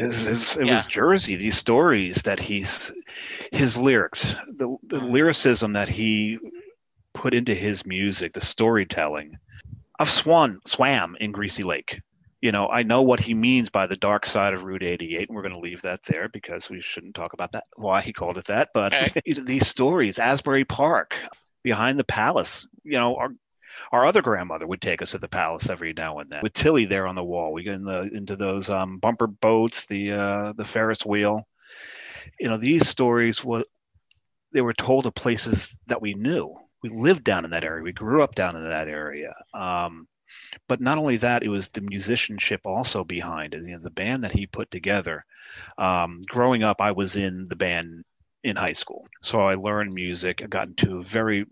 it was, it yeah. was Jersey. These stories that he's, his lyrics, the, the mm-hmm. lyricism that he put into his music, the storytelling. I've swan swam in Greasy Lake. You know, I know what he means by the dark side of Route 88, and we're going to leave that there because we shouldn't talk about that, why he called it that. But okay. these stories, Asbury Park, behind the palace, you know, our our other grandmother would take us to the palace every now and then with Tillie there on the wall. We get in the, into those um, bumper boats, the uh, the Ferris wheel. You know, these stories were they were told of places that we knew. We lived down in that area. We grew up down in that area. Um, but not only that, it was the musicianship also behind it. You know, the band that he put together. Um, growing up, I was in the band in high school, so I learned music. I got into a very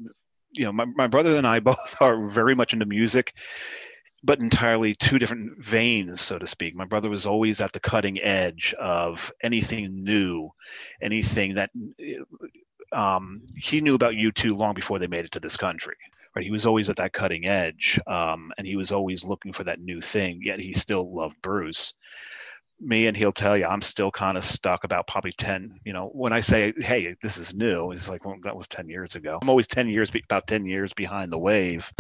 you know, my, my brother and I both are very much into music, but entirely two different veins, so to speak. My brother was always at the cutting edge of anything new, anything that um, he knew about U2 long before they made it to this country. Right, he was always at that cutting edge, um, and he was always looking for that new thing. Yet he still loved Bruce me and he'll tell you i'm still kind of stuck about probably 10 you know when i say hey this is new he's like well that was 10 years ago. I'm always 10 years about 10 years behind the wave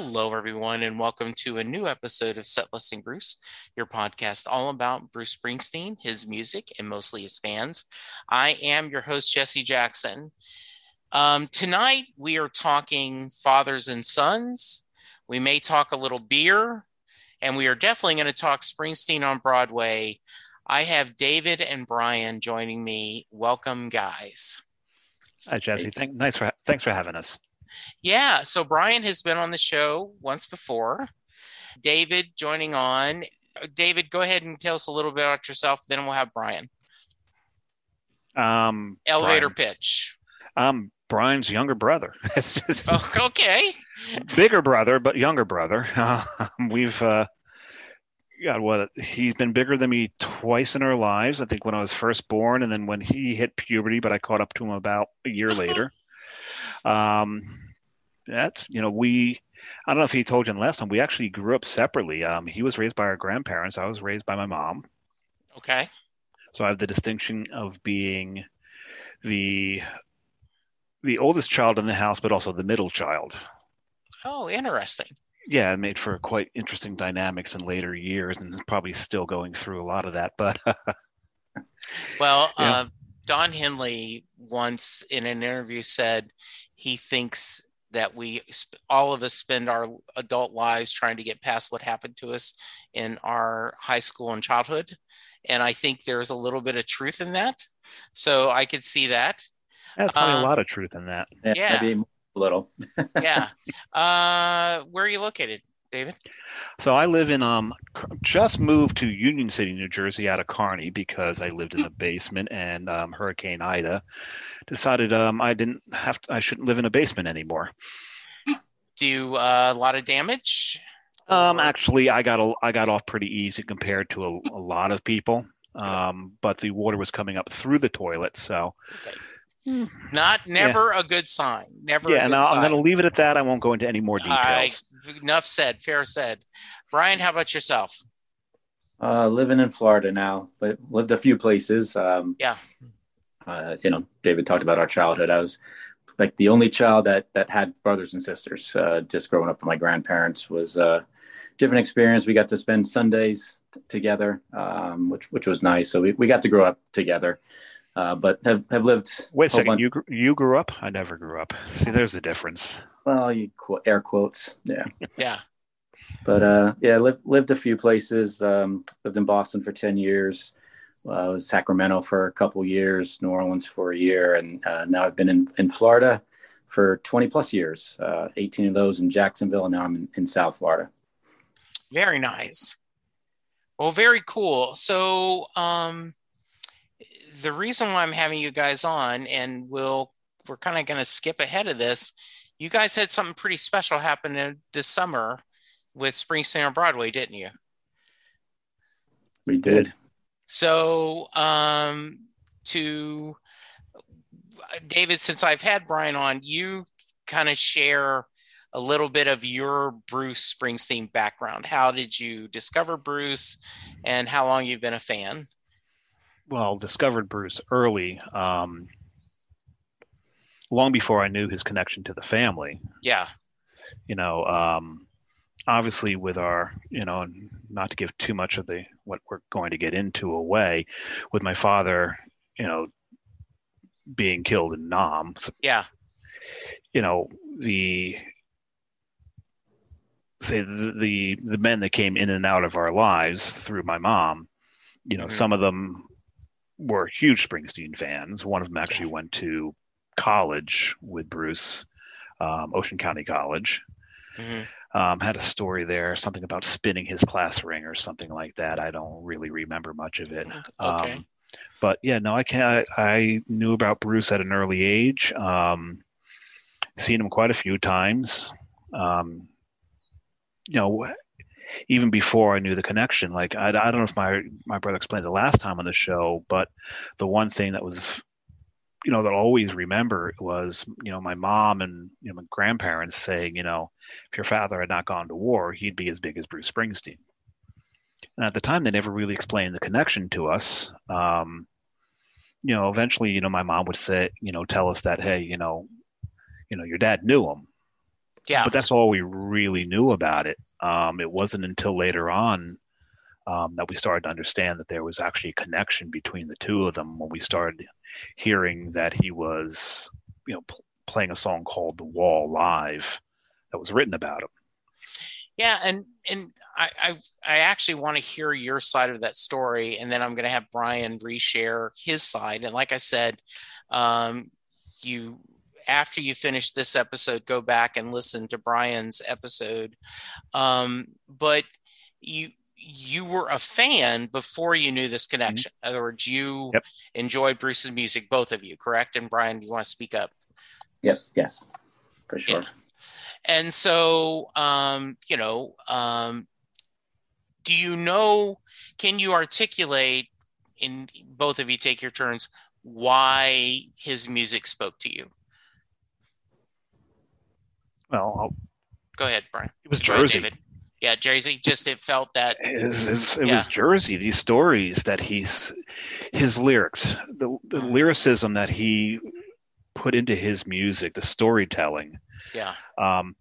Hello, everyone, and welcome to a new episode of Set and Bruce, your podcast all about Bruce Springsteen, his music, and mostly his fans. I am your host, Jesse Jackson. Um, tonight, we are talking fathers and sons. We may talk a little beer, and we are definitely going to talk Springsteen on Broadway. I have David and Bryan joining me. Welcome, guys. Hi, Jesse. Thank, nice for, thanks for having us. Yeah. So Bryan has been on the show once before. David joining on. David, go ahead and tell us a little bit about yourself. Then we'll have Bryan. Um, Elevator Bryan. pitch. Um, Bryan's younger brother. oh, okay. Bigger brother, but younger brother. Uh, we've uh, God, what he's been bigger than me twice in our lives. I think when I was first born, and then when he hit puberty, but I caught up to him about a year later. Um, that's you know we I don't know if he told you in the last time we actually grew up separately. Um, he was raised by our grandparents. I was raised by my mom. Okay. So I have the distinction of being the the oldest child in the house, but also the middle child. Oh, interesting. Yeah, it made for quite interesting dynamics in later years, and probably still going through a lot of that. But well, yeah. uh, Don Henley once in an interview said he thinks that we all of us spend our adult lives trying to get past what happened to us in our high school and childhood. And i think there's a little bit of truth in that. So i could see that. That's probably um, a lot of truth in that. Yeah, yeah. maybe a little. Yeah. Uh where are you located David? So I live in um just moved to Union City, New Jersey, out of Kearny because I lived in the basement and um, Hurricane Ida decided um, I didn't have to, I shouldn't live in a basement anymore. Do you, uh, a lot of damage? Um, actually, I got a, I got off pretty easy compared to a, a lot of people. Um, but the water was coming up through the toilet, so. Okay. Hmm. Not never yeah. a good sign. Never. Yeah, and I'm going to leave it at that. I won't go into any more details. enough said. Fair said. Bryan, how about yourself? Uh, living in Florida now, but lived a few places. Um, yeah. Uh, you know, David talked about our childhood. I was like the only child that that had brothers and sisters. Uh, just growing up with my grandparents was a different experience. We got to spend Sundays t- together, um, which which was nice. So we, we got to grow up together. Uh, but have, have lived. Wait a second, bunch- you you grew up? I never grew up. See, there's the difference. Well, you qu- air quotes, yeah, yeah. But uh, yeah, lived lived a few places. Um, lived in Boston for ten years. Uh, I was Sacramento for a couple years, New Orleans for a year, and uh, now I've been in, in Florida for 20 plus years, uh, 18 of those in Jacksonville, and now I'm in, in South Florida. Very nice. Well, very cool. So, um, the reason why I'm having you guys on, and we'll we're kind of going to skip ahead of this. You guys had something pretty special happen this summer with Springsteen on Broadway, didn't you? We did. So, um, to David, since I've had Bryan on, you kind of share a little bit of your Bruce Springsteen background. How did you discover Bruce and how long you've been a fan? Well, discovered Bruce early, um, long before I knew his connection to the family. Yeah. You know, um, obviously with our, you know, not to give too much of the what we're going to get into away, with my father, you know, being killed in Nam. So, yeah. You know, the say the, the, the men that came in and out of our lives through my mom, you know, mm-hmm. some of them were huge Springsteen fans. One of them actually went to college with Bruce, um, Ocean County College. Mm-hmm. Um, had a story there, something about spinning his class ring or something like that. I don't really remember much of it. Okay. Um, but yeah, no, I can't. I, I, knew about Bruce at an early age. Um, seen him quite a few times. Um, you know, even before I knew the connection. Like I, I don't know if my my brother explained it last time on the show, but the one thing that was, you know, that I always remember was you know my mom and you know my grandparents saying, you know, if your father had not gone to war, he'd be as big as Bruce Springsteen. And at the time, they never really explained the connection to us. Um, you know, eventually, you know, my mom would say, you know, tell us that, hey, you know, you know, your dad knew him. Yeah. But that's all we really knew about it. Um, it wasn't until later on um, that we started to understand that there was actually a connection between the two of them when we started hearing that he was, you know, pl- playing a song called "The Wall" live that was written about him. Yeah, and and I I, I actually want to hear your side of that story, and then I'm going to have Bryan reshare his side. And like I said, um, you after you finish this episode, go back and listen to Bryan's episode. Um, but you you were a fan before you knew this connection. Mm-hmm. In other words, you yep. enjoyed Bruce's music, both of you, correct? And Bryan, you want to speak up? Yep. Yes, for sure. Yeah. And so, um, you know, um, do you know? Can you articulate? In both of you, take your turns. Why his music spoke to you? Well, I'll, go ahead, Bryan. It was Jersey. Ahead, yeah, Jersey. Just it felt that it was, it yeah. was Jersey. These stories that he's his lyrics, the the mm-hmm. lyricism that he put into his music, the storytelling. Yeah. Um,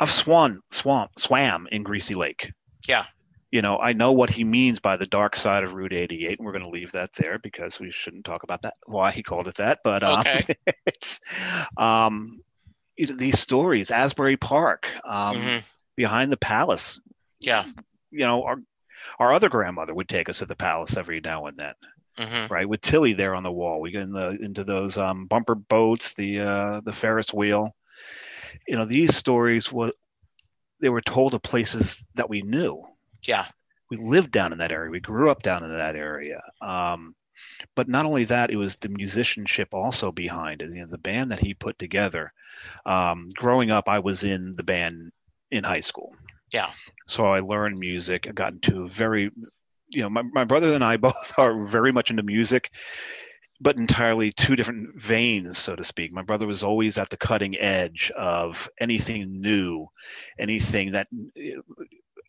I've swan swamp swam in Greasy Lake. Yeah. You know, I know what he means by the dark side of Route 88, and we're going to leave that there because we shouldn't talk about that. Why he called it that, but um, okay. it's um, these stories, Asbury Park, um, mm-hmm. behind the palace. Yeah. You know, our our other grandmother would take us to the palace every now and then. Mm-hmm. Right, with Tillie there on the wall, we get in the, into those um, bumper boats, the uh, the Ferris wheel. You know, these stories were they were told of places that we knew. Yeah, we lived down in that area. We grew up down in that area. Um, but not only that, it was the musicianship also behind it. You know, the band that he put together um, growing up, I was in the band in high school. Yeah. So I learned music. I got into very, you know, my, my brother and I both are very much into music, but entirely two different veins, so to speak. My brother was always at the cutting edge of anything new, anything that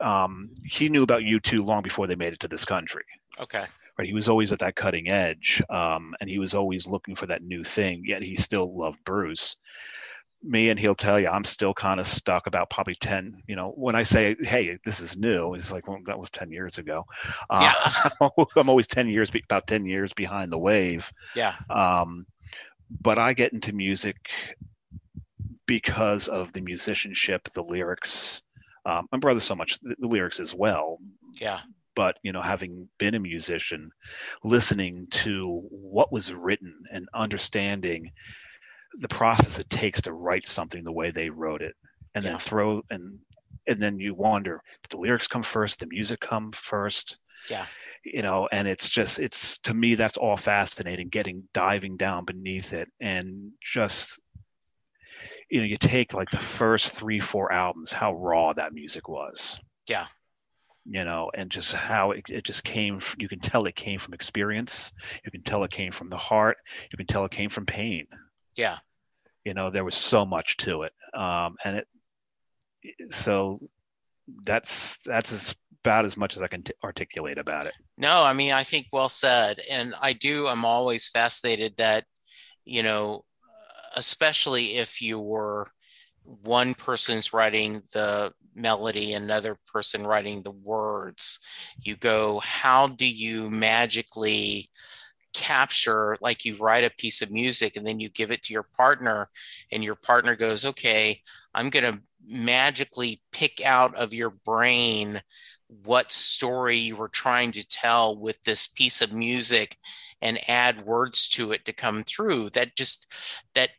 um, he knew about U2 long before they made it to this country. Okay. Right. He was always at that cutting edge, um, and he was always looking for that new thing. Yet he still loved Bruce me and he'll tell you I'm still kind of stuck about probably 10 you know when I say hey this is new it's like well that was 10 years ago. Uh, yeah. I'm always 10 years about 10 years behind the wave. Yeah. Um, but I get into music because of the musicianship the lyrics um, my brother so much the, the lyrics as well. Yeah. But you know having been a musician listening to what was written and understanding the process it takes to write something the way they wrote it and yeah. then throw and and then you wonder the lyrics come first the music come first? Yeah. You know and it's just it's to me that's all fascinating getting diving down beneath it and just you know you take like the first three four albums how raw that music was. Yeah. You know and just how it, it just came you can tell it came from experience you can tell it came from the heart you can tell it came from pain yeah you know there was so much to it um and it so that's that's as about as much as I can t- articulate about it. No, I mean I think well said, and I do. I'm always fascinated that you know, especially if you were one person's writing the melody, another person writing the words. You go, how do you magically capture like you write a piece of music and then you give it to your partner and your partner goes okay i'm going to magically pick out of your brain what story you were trying to tell with this piece of music and add words to it to come through. That just that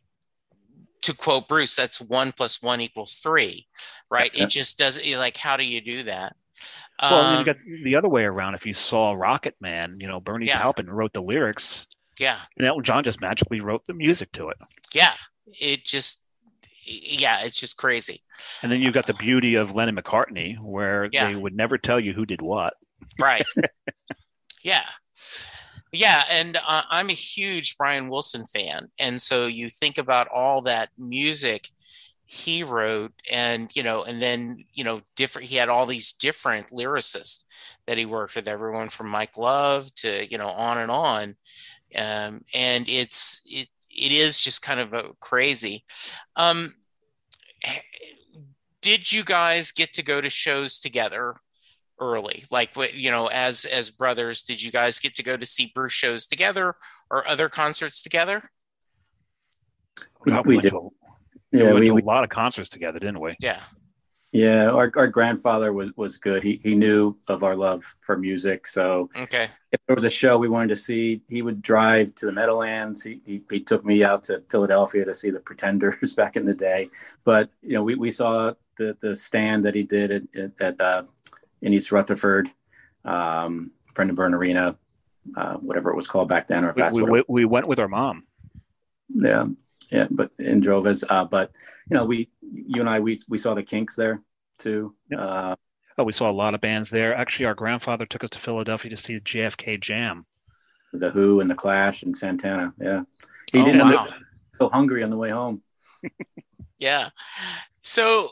to quote bruce that's one plus one equals three right? It just doesn't like how do you do that well um, you got the other way around if you saw rocket man you know bernie yeah. taupin wrote the lyrics yeah and elton john just magically wrote the music to it yeah it just yeah, it's just crazy. And then you've got the beauty of Lennon McCartney, where yeah. they would never tell you who did what. Right. yeah. Yeah, and uh, I'm a huge Brian Wilson fan, and so you think about all that music he wrote, and you know, and then you know, different. He had all these different lyricists that he worked with, everyone from Mike Love to you know, on and on. Um, and it's it it is just kind of a crazy. Um, did you guys get to go to shows together early? Like, what you know, as as brothers, did you guys get to go to see Bruce shows together or other concerts together? We, we did. To, yeah, we, we, a lot of concerts together, didn't we? Yeah. Yeah, our, our grandfather was, was good. He, he knew of our love for music. So okay. if there was a show we wanted to see, he would drive to the Meadowlands. He, he, he took me out to Philadelphia to see the Pretenders back in the day. But, you know, we, we saw the, the stand that he did at, at, at uh, in East Rutherford, um, Brendan Byrne Arena, uh, whatever it was called back then. Or we, we, we, went with our mom. Yeah yeah, but in Jovis. Uh, but you know, we, you and I, we we saw the Kinks there too. Yep. Uh, oh, we saw a lot of bands there. Actually, our grandfather took us to Philadelphia to see the JFK Jam. The Who and the Clash and Santana. Yeah, he oh, didn't wow. so hungry on the way home. yeah. So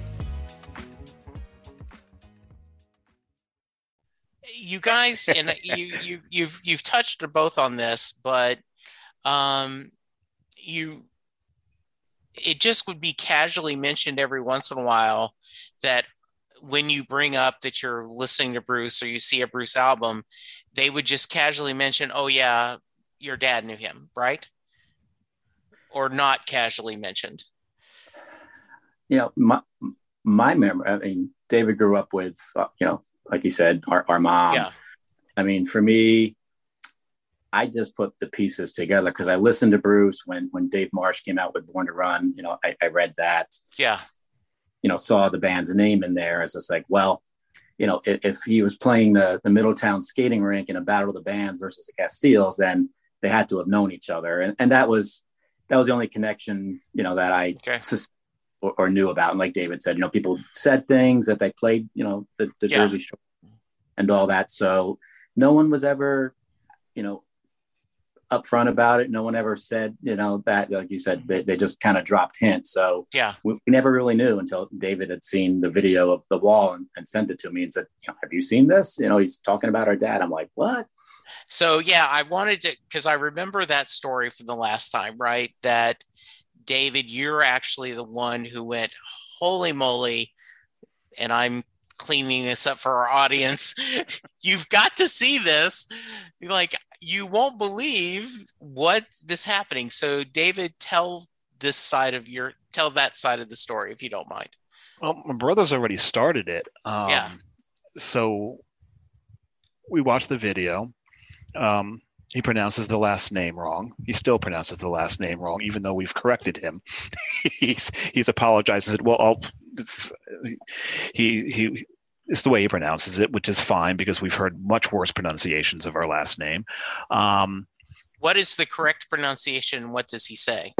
You guys and you you you've you've touched both on this, but um, you it just would be casually mentioned every once in a while that when you bring up that you're listening to Bruce or you see a Bruce album, they would just casually mention, "Oh yeah, your dad knew him, right?" Or not casually mentioned. Yeah, my my memory, I mean, David grew up with, uh, you know, like you said, our, our mom. yeah. I mean, for me, I just put the pieces together because I listened to Bruce when when Dave Marsh came out with Born to Run. You know, I, I read that. Yeah. You know, saw the band's name in there. It's just like, well, you know, if, if he was playing the the Middletown skating rink in a battle of the bands versus the Castiles, then they had to have known each other, and and that was that was the only connection you know that I Okay. Or, or knew about. And like David said, you know, people said things that they played, you know, the, the Yeah. Jersey Shore and all that. So no one was ever, you know, upfront about it. No one ever said, you know, that like you said, they, they just kind of dropped hints. So Yeah. we, we never really knew until David had seen the video of the wall and, and sent it to me and said, you know, have you seen this? You know, he's talking about our dad. I'm like, what? So yeah, I wanted to because I remember that story from the last time, right? That David, you're actually the one who went, holy moly, and I'm cleaning this up for our audience. You've got to see this. Like you won't believe what this happening. So David, tell this side of your tell that side of the story if you don't mind. Well, my brother's already started it. Um, Yeah. So we watched the video. Um, he pronounces the last name wrong. He still pronounces the last name wrong, even though we've corrected him. he's he's apologizes. Well, I'll, it's, he he it's the way he pronounces it, which is fine because we've heard much worse pronunciations of our last name. Um, What is the correct pronunciation? What does he say?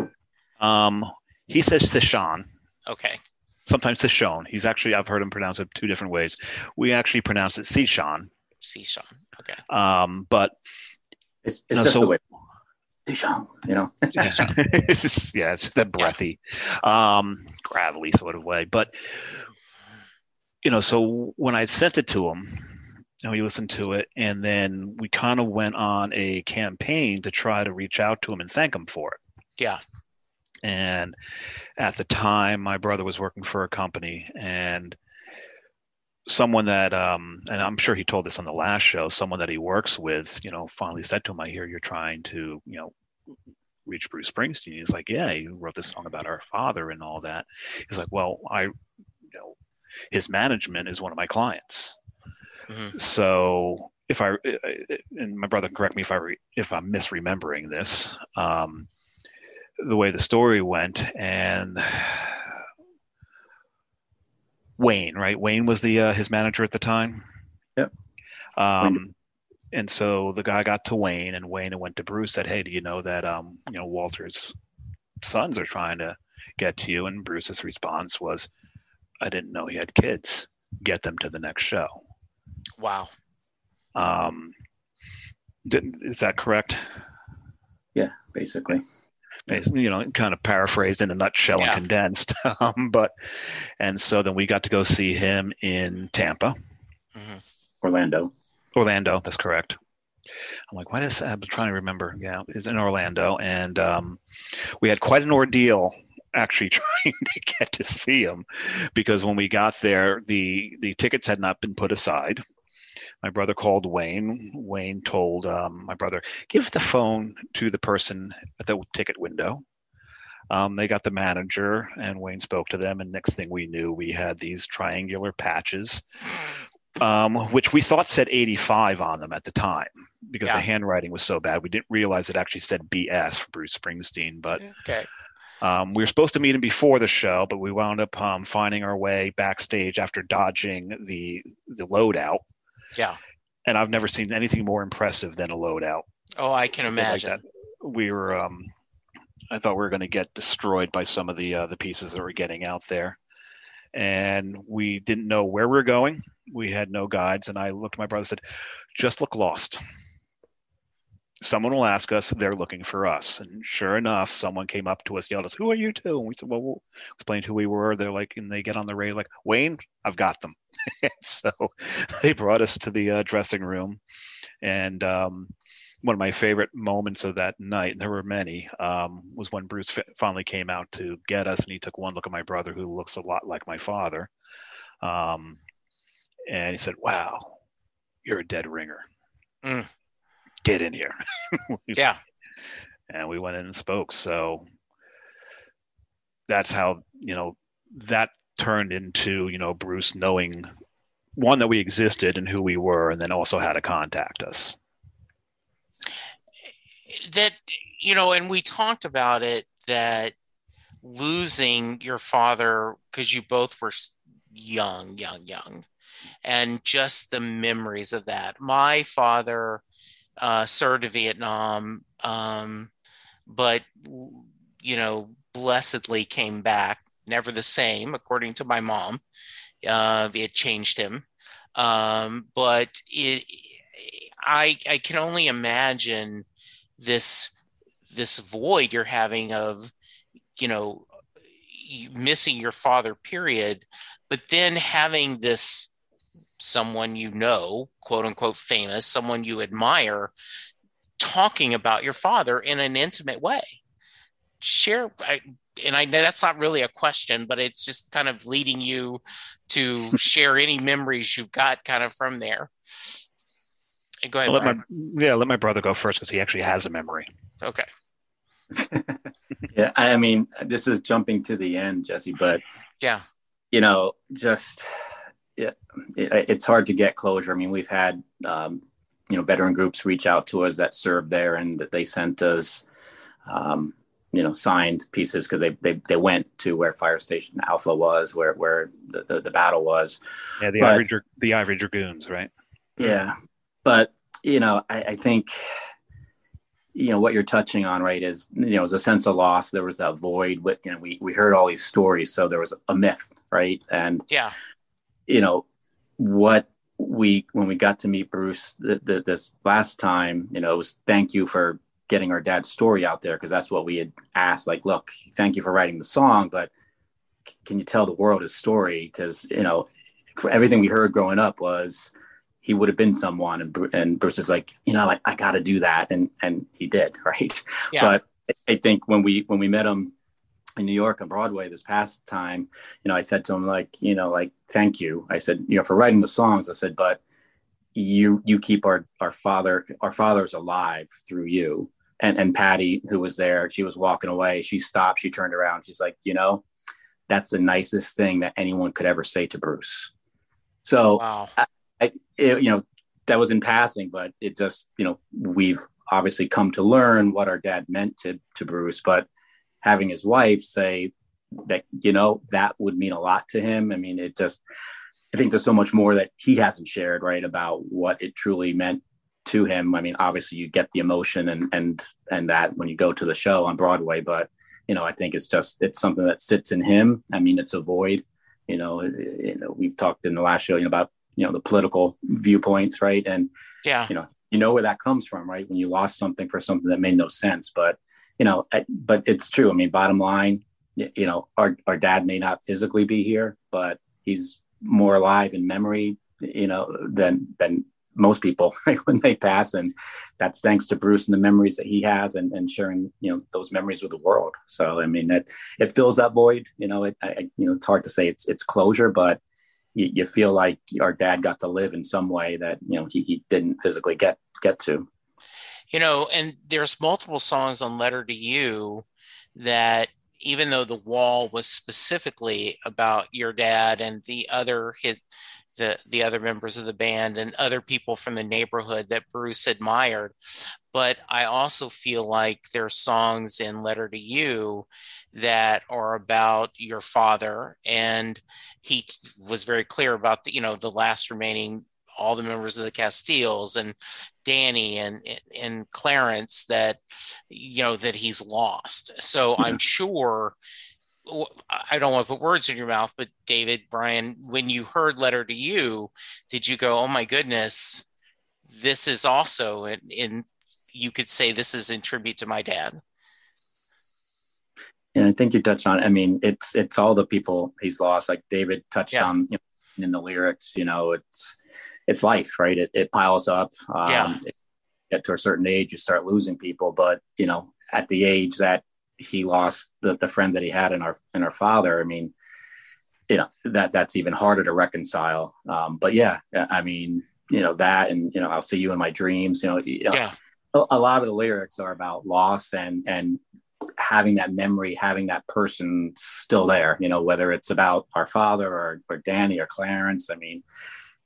um, he says Sishan. Okay. Sometimes Sishon. He's actually I've heard him pronounce it two different ways. We actually pronounce it Sishan. See Sean. Okay. Um, but It's, it's No, just so- the way, Dijon, you know, it's just, yeah, it's just that breathy, um, gravelly sort of way. But you know, so when I sent it to him, and we listened to it, and then we kind of went on a campaign to try to reach out to him and thank him for it. Yeah. And at the time, my brother was working for a company, and someone that, um, and I'm sure he told this on the last show, someone that he works with, you know, finally said to him, "I hear you're trying to, you know, reach Bruce Springsteen." He's like, "Yeah, he wrote this song about our father and all that." He's like, "Well, I, you know, his management is one of my clients." hmm so if I and my brother can correct me if I re, if I'm misremembering this, um, the way the story went, and Wayne, right? Wayne was the uh, his manager at the time. Yep. Um, and so the guy got to Wayne, and Wayne went to Bruce, said, "Hey, do you know that um, you know Walter's sons are trying to get to you?" And Bruce's response was, "I didn't know he had kids. Get them to the next show." Wow. Um, didn't, is that correct? yeah, basically. Basically, you know, kind of paraphrased in a nutshell Yeah. and condensed. um, but and so then we got to go see him in Tampa, hmm Orlando. Orlando. That's correct. I'm like, why does I'm trying to remember? Yeah, it's in Orlando, and um, we had quite an ordeal actually trying to get to see him because when we got there, the the tickets had not been put aside. My brother called Wayne. Wayne told um, my brother, give the phone to the person at the ticket window. Um, they got the manager, and Wayne spoke to them. And next thing we knew, we had these triangular patches, um, which we thought said 85 on them at the time because Yeah. the handwriting was so bad. We didn't realize it actually said BS for Bruce Springsteen. But Okay. um, we were supposed to meet him before the show, but we wound up um, finding our way backstage after dodging the the loadout. Yeah. And I've never seen anything more impressive than a loadout. Oh, I can imagine. that. We were, um, I thought we were going to get destroyed by some of the uh, the pieces that were getting out there, and we didn't know where we were going. We had no guides, and I looked at my brother and said, "Just look lost." Someone will ask us, they're looking for us. And sure enough, someone came up to us, yelled us, Who are you two? And we said, Well, we'll explain who we were. They're like, and they get on the radio, like, Wayne, I've got them. so they brought us to the uh, dressing room. And um, one of my favorite moments of that night, and there were many, um, was when Bruce finally came out to get us, and he took one look at my brother, who looks a lot like my father, um, and he said, "Wow, you're a dead ringer. Mm. Get in here." Yeah. and we went in and spoke. So that's how you know that turned into you know Bruce knowing one that we existed and who we were, and then also how to contact us. That you know, and we talked about it that losing your father because you both were young, young, young, and just the memories of that. My father uh, served Vietnam, um, but you know, blessedly came back, never the same, according to my mom. Uh, it changed him, um, but it. I I can only imagine this this void you're having of you know missing your father period but then having this someone you know quote unquote famous someone you admire talking about your father in an intimate way. Share I, and i know that's not really a question but it's just kind of leading you to share any memories you've got kind of from there. Go ahead let my, yeah let my brother go first because he actually has a memory. Okay. Yeah, I mean, this is jumping to the end, Jesse, but yeah, you know, just yeah, it, it's hard to get closure. I mean, we've had um, you know veteran groups reach out to us that served there, and that they sent us. Um, you know, signed pieces because they, they they went to where Fire Station Alpha was, where where the, the, the battle was. Yeah, the but, Ivory the Ivory Dragoons, right? Yeah, but you know, I, I think you know what you're touching on right is you know was a sense of loss there was that void with you know we we heard all these stories so there was a myth right and yeah you know what we when we got to meet bruce the, the, this last time you know it was thank you for getting our dad's story out there because that's what we had asked like look thank you for writing the song but can you tell the world his story because you know for everything we heard growing up was he would have been someone and, and Bruce is like, you know, like I got to do that. And, and he did. Right. Yeah. But I think when we, when we met him in New York on Broadway this past time, you know, I said to him like, you know, like, thank you. I said, you know, for writing the songs, I said, but you, you keep our, our father, our fathers alive through you. And, and Patti, who was there, she was walking away. She stopped, she turned around. She's like, you know, that's the nicest thing that anyone could ever say to Bruce. So wow. I, I, it, you know, that was in passing, but it just, you know, we've obviously come to learn what our dad meant to, to Bruce, but having his wife say that, you know, that would mean a lot to him. I mean, it just, I think there's so much more that he hasn't shared, right, about what it truly meant to him. I mean, obviously you get the emotion and, and, and that when you go to the show on Broadway, but, you know, I think it's just, it's something that sits in him. I mean, it's a void, you know, you know, we've talked in the last show, you know, about you know the political viewpoints right and yeah you know you know where that comes from right when you lost something for something that made no sense but you know but it's true. I mean bottom line you know our, our dad may not physically be here but he's more alive in memory you know than than most people when they pass. And that's thanks to bruce and the memories that he has and, and sharing you know those memories with the world. So i mean it it fills that void you know it I, you know it's hard to say it's it's closure but you, you, feel like our dad got to live in some way that you know he, he didn't physically get get to you know and there's multiple songs on letter to you that even though the wall was specifically about your dad and the other his the the other members of the band and other people from the neighborhood that Bruce admired but I also feel like there's songs in letter to you that are about your father and he was very clear about the you know the last remaining all the members of the Castiles and Danny and and Clarence that you know that he's lost. So. I'm sure I don't want to put words in your mouth, but David, Bryan, when you heard Letter to You, did you go, "Oh my goodness, this is also in, in you could say this is in tribute to my dad"? Yeah, I think you touched on. It. I mean, it's it's all the people he's lost. Like David touched yeah. on you know, in the lyrics. You know, it's it's life, right? It, it piles up. Um, yeah. Get to a certain age, you start losing people. But you know, at the age that he lost the, the friend that he had in our in our father, I mean, you know that that's even harder to reconcile. Um, but yeah, I mean, you know that, and you know, I'll see you in my dreams. You know, you know yeah. a, a lot of the lyrics are about loss and and having that memory, having that person still there, you know, whether it's about our father or, or Danny or Clarence, I mean,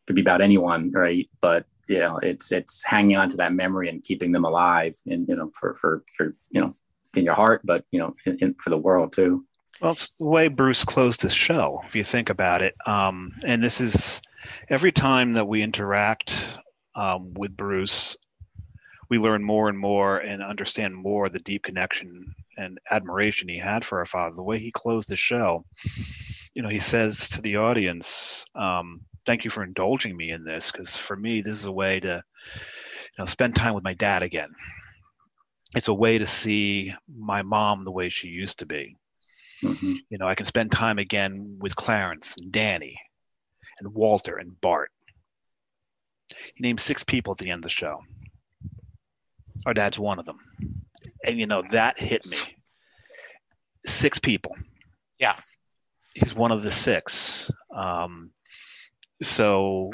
could be about anyone, right? But, you know, it's, it's hanging on to that memory and keeping them alive and, you know, for, for, for, you know, in your heart, but, you know, in, in, for the world too. Well, it's the way Bruce closed his show, if you think about it. Um, and this is every time that we interact um, with Bruce, we learn more and more and understand more the deep connection and admiration he had for our father. The way he closed the show, you know, he says to the audience, um, "Thank you for indulging me in this, because for me, this is a way to, you know, spend time with my dad again. It's a way to see my mom the way she used to be. Mm-hmm. You know, I can spend time again with Clarence and Danny and Walter and Bart. He named six people at the end of the show. Our dad's one of them. And, you know, that hit me. Six people. Yeah. He's one of the six. Um, so,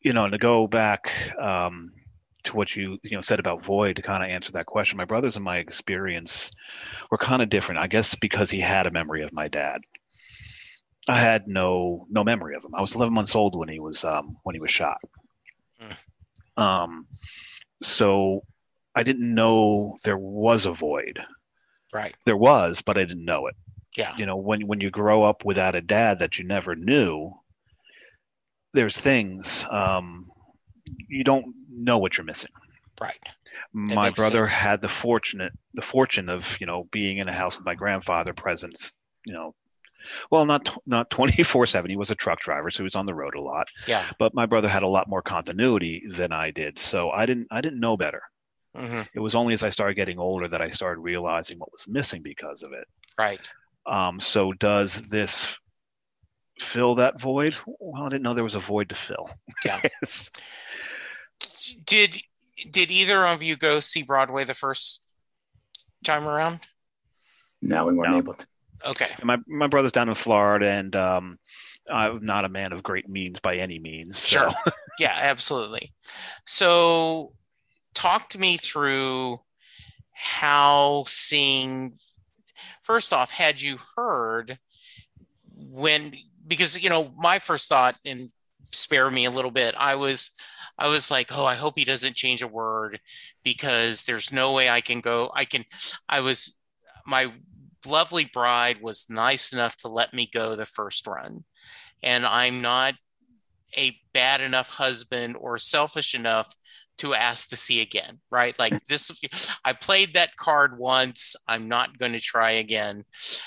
you know, to go back um, to what you you know said about void to kind of answer that question my brothers and my experience were kind of different i guess because he had a memory of my dad i had no no memory of him i was 11 months old when he was um, when he was shot mm. um, so I didn't know there was a void. Right. There was, but I didn't know it. Yeah. You know, when when you grow up without a dad that you never knew, there's things um, you don't know what you're missing. Right. That my brother sense. had the fortunate the fortune of you know being in a house with my grandfather present you know well not not 24 7 he was a truck driver so he was on the road a lot yeah but my brother had a lot more continuity than i did so i didn't i didn't know better Mm-hmm. It was only as I started getting older that I started realizing what was missing because of it. Right. Um, so does this fill that void? Well, I didn't know there was a void to fill. Yeah. did did either of you go see Broadway the first time around? No, we weren't no. able to. Okay. My my brother's down in Florida, and um, I'm not a man of great means by any means. So. Sure. yeah, absolutely. So talk to me through how seeing first off had you heard when because you know my first thought and spare me a little bit i was i was like oh i hope he doesn't change a word because there's no way i can go i can i was my lovely bride was nice enough to let me go the first run. And i'm not a bad enough husband or selfish enough to ask to see again, right? Like this, I played that card once. I'm not going to try again.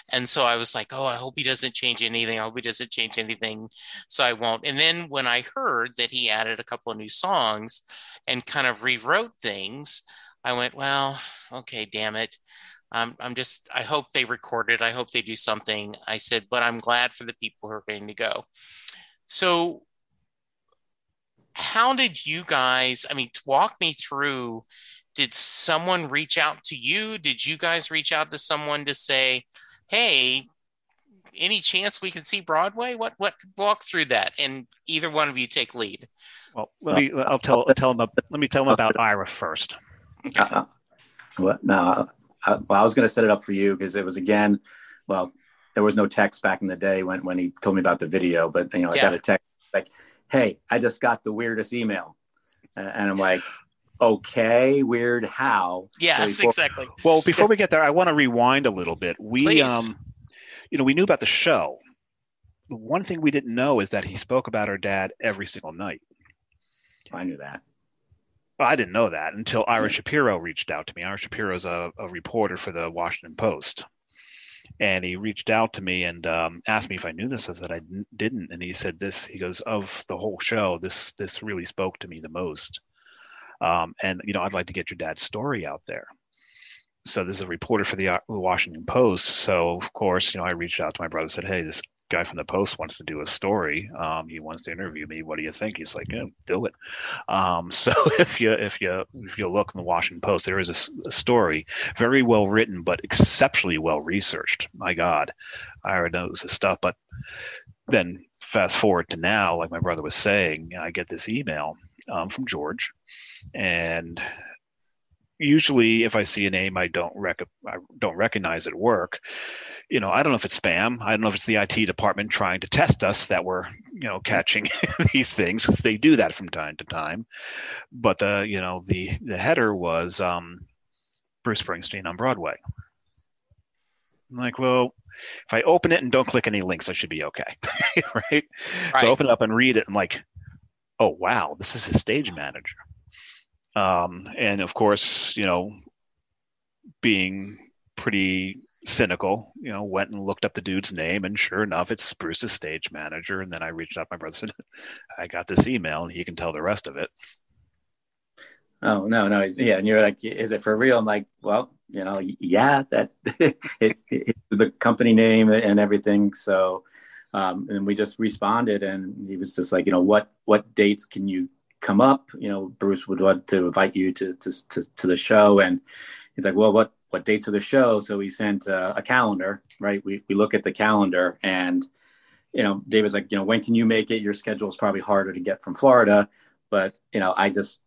And so I was like, oh, I hope he doesn't change anything. I hope he doesn't change anything. So I won't. And then when I heard that he added a couple of new songs and kind of rewrote things, I went, well, okay, damn it. Um, I'm just, I hope they record it. I hope they do something. I said, but I'm glad for the people who are going to go. So how did you guys i mean walk me through did someone reach out to you? Did you guys reach out to someone to say hey any chance we can see broadway? What what walk through that and either one of you take lead? Well let me i'll tell I'll tell them let me tell them about ira first. Okay. uh, uh well, no I, well, I was going to set it up for you because it was again well there was no text back in the day when when he told me about the video but you know i got a text like hey, I just got the weirdest email. And I'm like, okay, weird how? Yes, so exactly. Well, before we get there, I want to rewind a little bit. We, Please. um, you know, we knew about the show. The one thing we didn't know is that he spoke about our dad every single night. I knew that. I didn't know that until Ira Shapiro reached out to me. Ira Shapiro is a, a reporter for the Washington Post and he reached out to me and um, asked me if I knew this. I said I didn't, and he said this. He goes, "Of the whole show, this this really spoke to me the most." Um, and you know, I'd like to get your dad's story out there. So this is a reporter for the uh, Washington Post. So of course, you know, I reached out to my brother, said, "Hey, this guy from the Post wants to do a story. Um, he wants to interview me. What do you think? He's like, yeah, do it. Um, so if you if you if you look in the Washington Post, there is a, a story, very well written, but exceptionally well researched. My God, I already know this stuff. But then fast forward to now, like my brother was saying, I get this email um, from George, and usually if I see a name I don't rec- I don't recognize at work, you know, I don't know if it's spam. I don't know if it's the IT department trying to test us that we're, you know, catching these things. Because they do that from time to time. But the, you know, the the header was um, Bruce Springsteen on Broadway. I'm like, well, if I open it and don't click any links, I should be okay, right? right? So I open it up and read it. I'm like, oh wow, this is his stage manager. Um, and of course, you know, being pretty cynical, you know, went and looked up the dude's name, and sure enough, it's Bruce's stage manager. And then I reached out my brother said, I got this email, and he can tell the rest of it. Oh no, no, yeah, and you're like, is it for real? I'm like, well, you know, yeah, that it, it, the company name and everything. So, um, and we just responded, and he was just like, you know, what what dates can you come up? You know, Bruce would want to invite you to to to, to the show, and he's like, well, what what dates are the show? So we sent uh, a calendar, right? We we look at the calendar, and you know, David's like, you know, when can you make it? Your schedule is probably harder to get from Florida, but you know, I just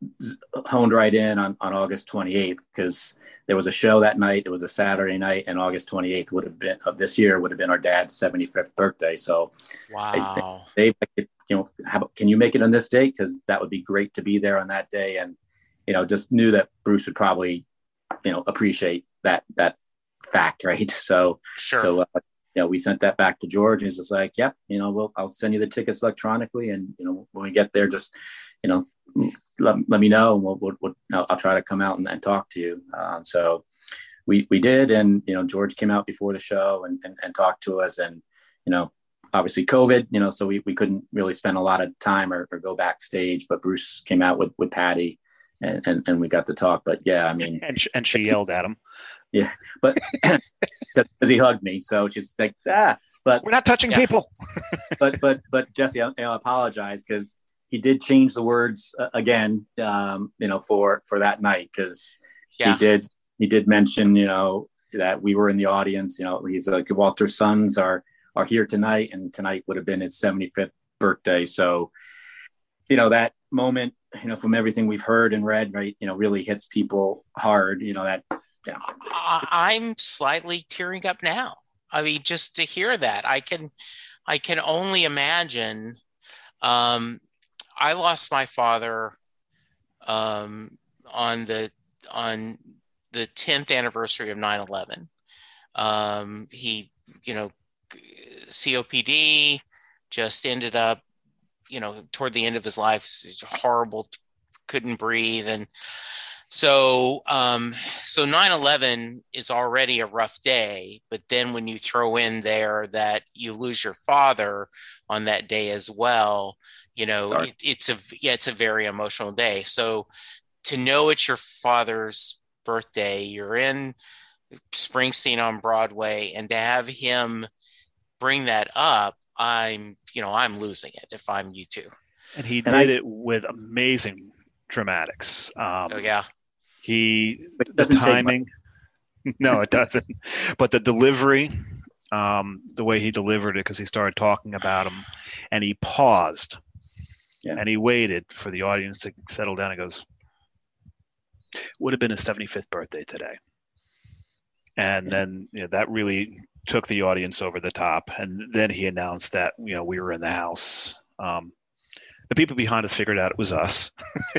honed right in on on August 28th because there was a show that night. It was a Saturday night, and August 28th would have been of this year would have been our dad's 75th birthday. So, wow, Dave, you know, how, can you make it on this date? Because that would be great to be there on that day. And you know, just knew that Bruce would probably, you know, appreciate that that fact, right? So, sure. so uh, you know, we sent that back to George, and he's just like, "Yep, you know, we'll I'll send you the tickets electronically, and you know, when we get there, just you know, let, let me know and we'll, we'll, we'll I'll, I'll, try to come out and, and talk to you. Uh, so we, we did. And, you know, George came out before the show and, and, and, talked to us and, you know, obviously COVID, you know, so we, we couldn't really spend a lot of time or, or go backstage, but Bruce came out with, with Patti and, and, and we got to talk, but yeah, I mean, and, she, and she yelled at him. Yeah, but because he hugged me, so she's like, ah. But we're not touching yeah. people. but but but Jesse, I, I apologize because he did change the words uh, again, um, you know, for for that night because yeah. he did he did mention, you know, that we were in the audience. You know, he's like Walter's sons are are here tonight, and tonight would have been his 75th birthday. So, you know, that moment, you know, from everything we've heard and read, right, you know, really hits people hard. You know that. Yeah. I'm slightly tearing up now. I mean, just to hear that, I can, I can only imagine um, I lost my father um, on the on the 10th anniversary of 9/11. Um, he, you know, COPD just ended up, you know, toward the end of his life, horrible, couldn't breathe, and so um, so 9/11 is already a rough day, but then when you throw in there that you lose your father on that day as well, you know it, it's a yeah it's a very emotional day. So to know it's your father's birthday you're in springsteen on broadway and to have him bring that up i'm you know i'm losing it if i'm you too and he and did I, it with amazing dramatics um oh yeah he the timing no it doesn't but the delivery um the way he delivered it because he started talking about him and he paused yeah. And he waited for the audience to settle down and goes, would have been his 75th birthday today. And yeah. then you know, that really took the audience over the top. And then he announced that, you know, we were in the house. Um, the people behind us figured out it was us.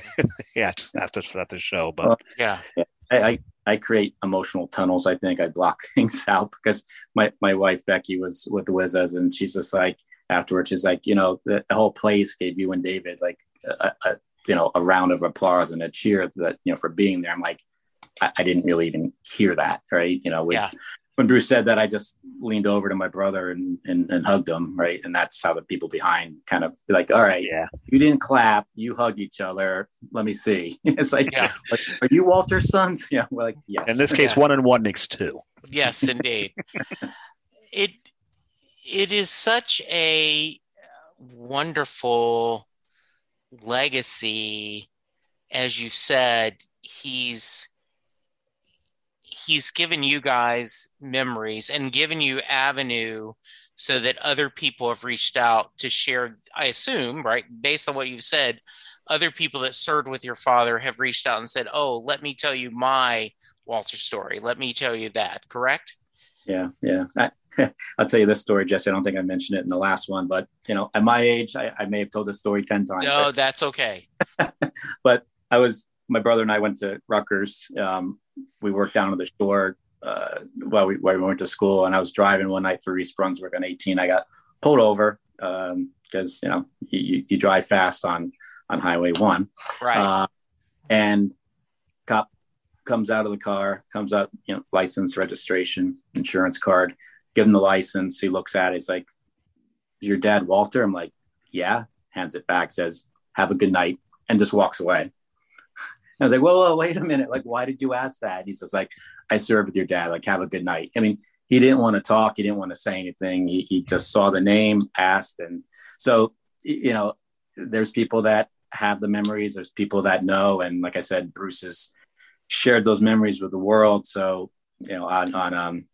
yeah, just asked us at the show, but well, yeah, I, I, I create emotional tunnels. I think I block things out because my, my wife Becky was with the Wizards and she's just like, afterwards she's like, you know, the, the whole place gave you and David like a, a, you know a round of applause and a cheer that you know for being there. I'm like, I, I didn't really even hear that, right? You know, when, yeah. When Bruce said that, I just leaned over to my brother and, and, and hugged him, right? And that's how the people behind kind of like, all right, yeah, you didn't clap, you hugged each other. Let me see. it's like, yeah. like are you Walter's sons? Yeah, we're like, yes. In this case, yeah. one and one makes two. Yes, indeed. it it is such a wonderful legacy as you said he's he's given you guys memories and given you avenue so that other people have reached out to share i assume right based on what you've said other people that served with your father have reached out and said, "Oh, let me tell you my Walter story. Let me tell you that." Correct? Yeah, yeah. I, will tell you this story, Jesse. I don't think I mentioned it in the last one, but you know, at my age, I, I may have told this story ten times. No, but, that's okay. but I was my brother and I went to Rutgers. Um, we worked down on the shore uh, while we while we went to school, and I was driving one night through East Brunswick on 18. I got pulled over because um, you know you, you drive fast on on Highway One, right? Uh, and cop comes out of the car, comes out, you know, license, registration, insurance card, give him the license. He looks at it. He's like, Is your dad Walter? I'm like, Yeah. Hands it back, says, Have a good night, and just walks away. And I was like, whoa, whoa, wait a minute. Like, why did you ask that? And he says, like, I served with your dad. Like, have a good night. I mean, he didn't want to talk. He didn't want to say anything. He, he just saw the name, asked. And so, you know, there's people that have the memories. There's people that know. And like I said, Bruce has shared those memories with the world. So, you know, on, on um,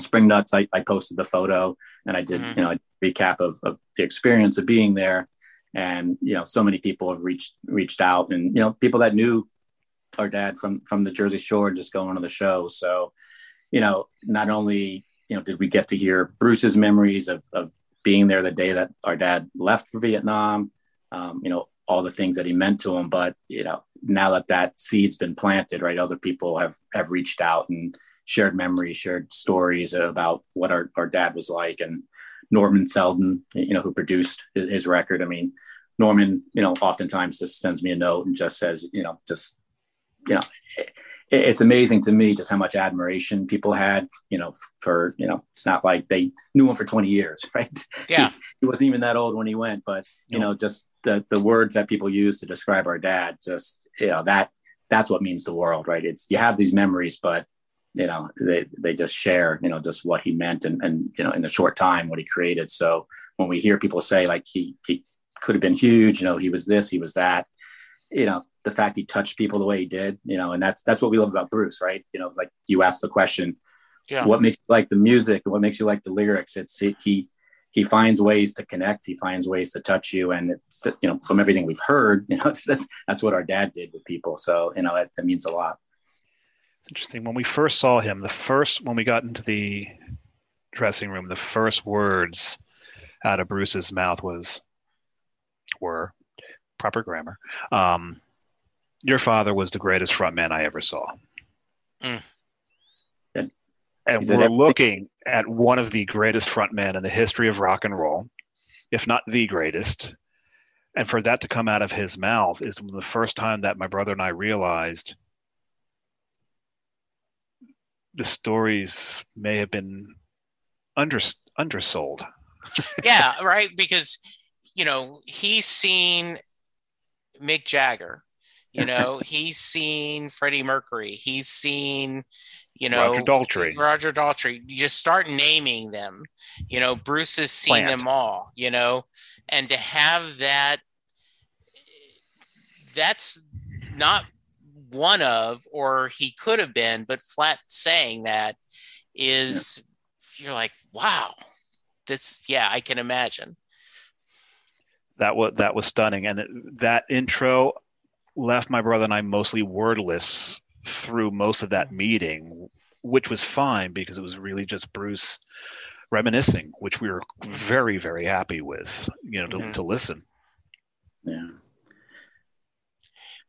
Spring Nuts, I, I posted the photo and I did, mm-hmm. you know, a recap of, of the experience of being there. And, you know, so many people have reached, reached out and, you know, people that knew our dad from, from the Jersey Shore just going on the show. So, you know, not only, you know, did we get to hear Bruce's memories of, of being there the day that our dad left for Vietnam, um, you know, all the things that he meant to him, but, you know, now that that seed's been planted, right, other people have, have reached out and, shared memories, shared stories about what our, our dad was like. And Norman Seldin, you know, who produced his, his record. I mean, Norman, you know, oftentimes just sends me a note and just says, you know, just, you know, it, it's amazing to me just how much admiration people had, you know, for, you know, it's not like they knew him for 20 years, right? Yeah. He, he wasn't even that old when he went, but, you know, just the, the words that people use to describe our dad, just, you know, that, that's what means the world, right? It's, you have these memories, but you know they they just share you know just what he meant and and you know in a short time what he created. So when we hear people say like he he could have been huge you know he was this he was that you know the fact he touched people the way he did you know and that's that's what we love about bruce right? You know like you asked the question yeah. what makes you like the music? What makes you like the lyrics? It's he, he he finds ways to connect. He finds ways to touch you. And it's you know from everything we've heard you know that's that's what our dad did with people. So you know that, that means a lot interesting. When we first saw him, the first when we got into the dressing room, the first words out of Bruce's mouth was were proper grammar. Um, your father was the greatest frontman I ever saw. Mm. And, and we're looking at one of the greatest frontmen in the history of rock and roll, if not the greatest. And for that to come out of his mouth is the first time that my brother and I realized – the stories may have been under undersold. yeah, right. Because you know he's seen Mick Jagger. You know he's seen Freddie Mercury. He's seen you know Roger Daltrey. Roger Daltrey. You just start naming them. You know Bruce has seen Plant. them all. You know, and to have that, that's not one of or he could have been but flat saying that is yeah. you're like wow that's yeah i can imagine that was that was stunning and that intro left my brother and i mostly wordless through most of that meeting which was fine because it was really just bruce reminiscing which we were very very happy with you know to, mm-hmm. to listen yeah